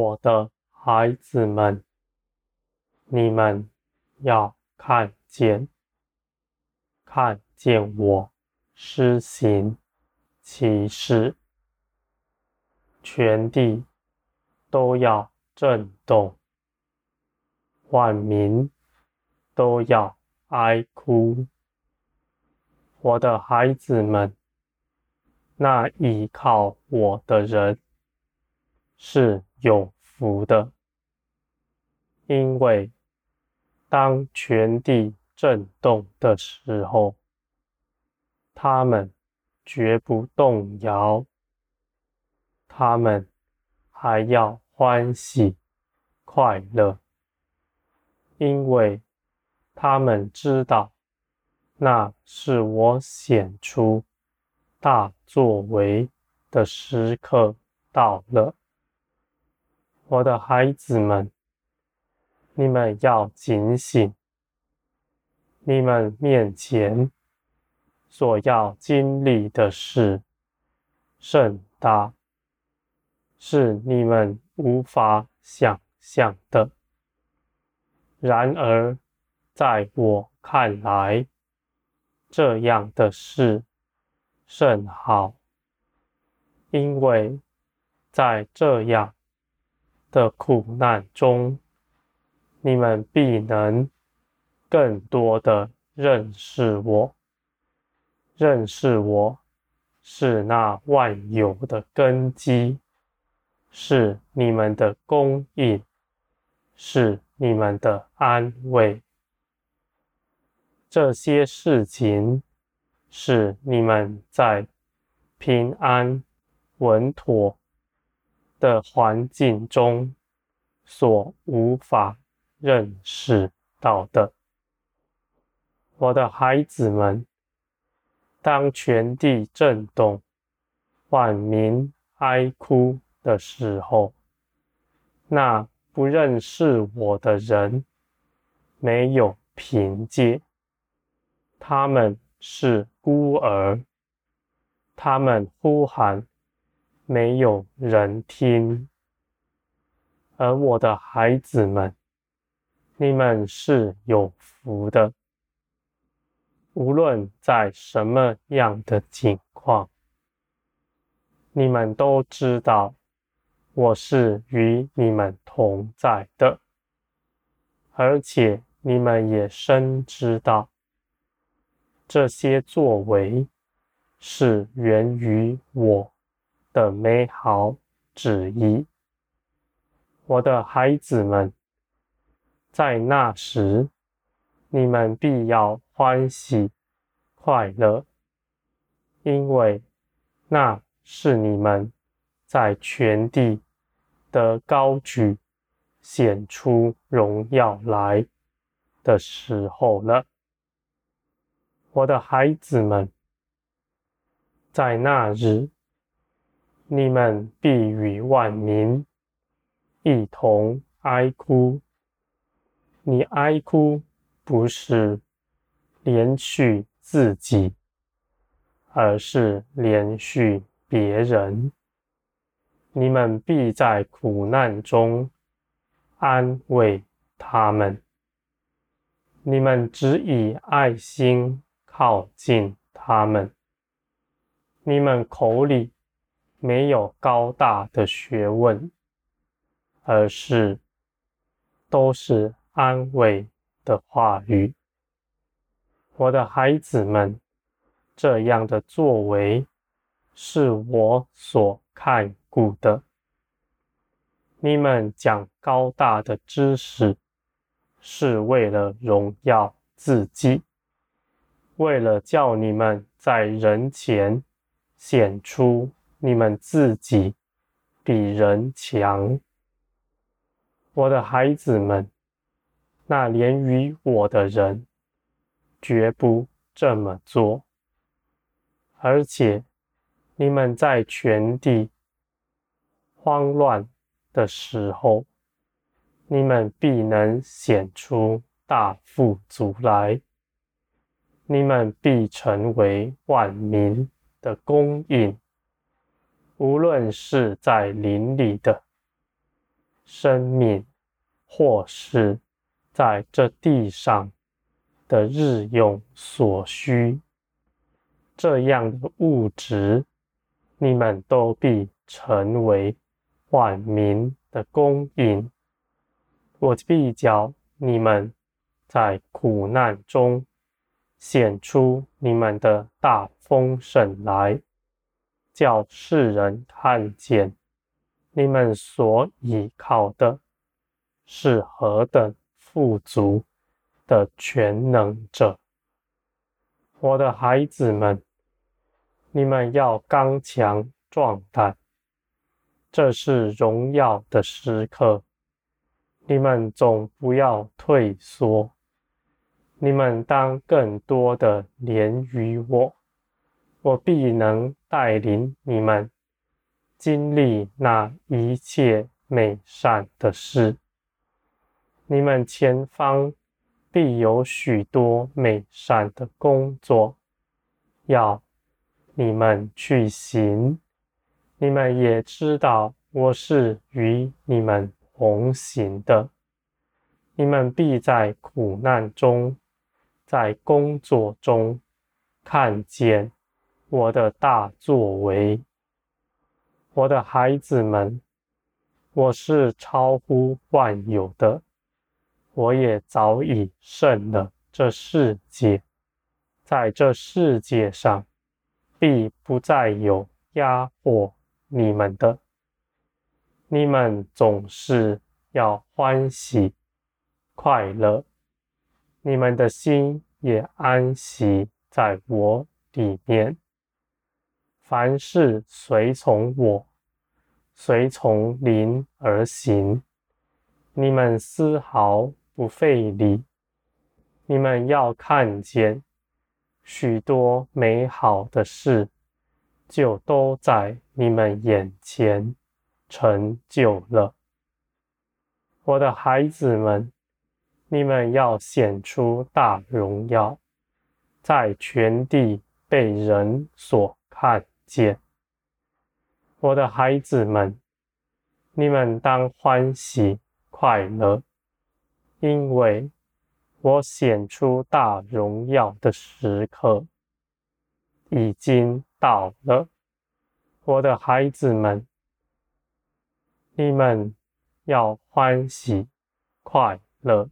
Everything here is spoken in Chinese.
我的孩子们，你们要看见，看见我施行奇事，全地都要震动，万民都要哀哭。我的孩子们，那倚靠我的人是有福的，因为当全地震动的时候，他们绝不动摇，他们还要欢喜快乐，因为他们知道。那是我显出大作为的时刻到了，我的孩子们，你们要警醒，你们面前所要经历的事甚大，是你们无法想象的。然而，在我看来，这样的事甚好，因为在这样的苦难中，你们必能更多的认识我。认识我是那万有的根基，是你们的供应，是你们的安慰。这些事情是你们在平安稳妥的环境中所无法认识到的。我的孩子们，当全地震动、万民哀哭的时候，那不认识我的人没有凭借。他们是孤儿，他们呼喊，没有人听。而我的孩子们，你们是有福的。无论在什么样的境况，你们都知道我是与你们同在的，而且你们也深知道。这些作为是源于我的美好旨意，我的孩子们，在那时，你们必要欢喜快乐，因为那是你们在全地的高举、显出荣耀来的时候了。我的孩子们，在那日，你们必与万民一同哀哭。你哀哭不是怜恤自己，而是怜恤别人。你们必在苦难中安慰他们。你们只以爱心。靠近他们，你们口里没有高大的学问，而是都是安慰的话语。我的孩子们，这样的作为是我所看顾的。你们讲高大的知识，是为了荣耀自己。为了叫你们在人前显出你们自己比人强，我的孩子们，那连于我的人绝不这么做。而且你们在全地慌乱的时候，你们必能显出大富足来。你们必成为万民的供应，无论是在林里的，生命，或是在这地上的日用所需，这样的物质，你们都必成为万民的供应。我必叫你们在苦难中显出你们的大丰盛来，叫世人看见你们所倚靠的是何等富足的全能者。我的孩子们，你们要刚强壮胆，这是荣耀的时刻。你们总不要退缩，你们当更多的连于我，我必能带领你们经历那一切美善的事。你们前方必有许多美善的工作，要你们去行。你们也知道我是与你们同行的，你们必在苦难中，在工作中看见我的大作为。我的孩子们，我是超乎万有的，我也早已胜了这世界，在这世界上必不再有压迫你们的。你们总是要欢喜快乐，你们的心也安息在我里面。凡事随从我，随从灵而行，你们丝毫不费力。你们要看见许多美好的事，就都在你们眼前。成就了，我的孩子们，你们要显出大荣耀，在全地被人所看见。我的孩子们，你们当欢喜快乐，因为我显出大荣耀的时刻已经到了。我的孩子们。你们要欢喜快乐。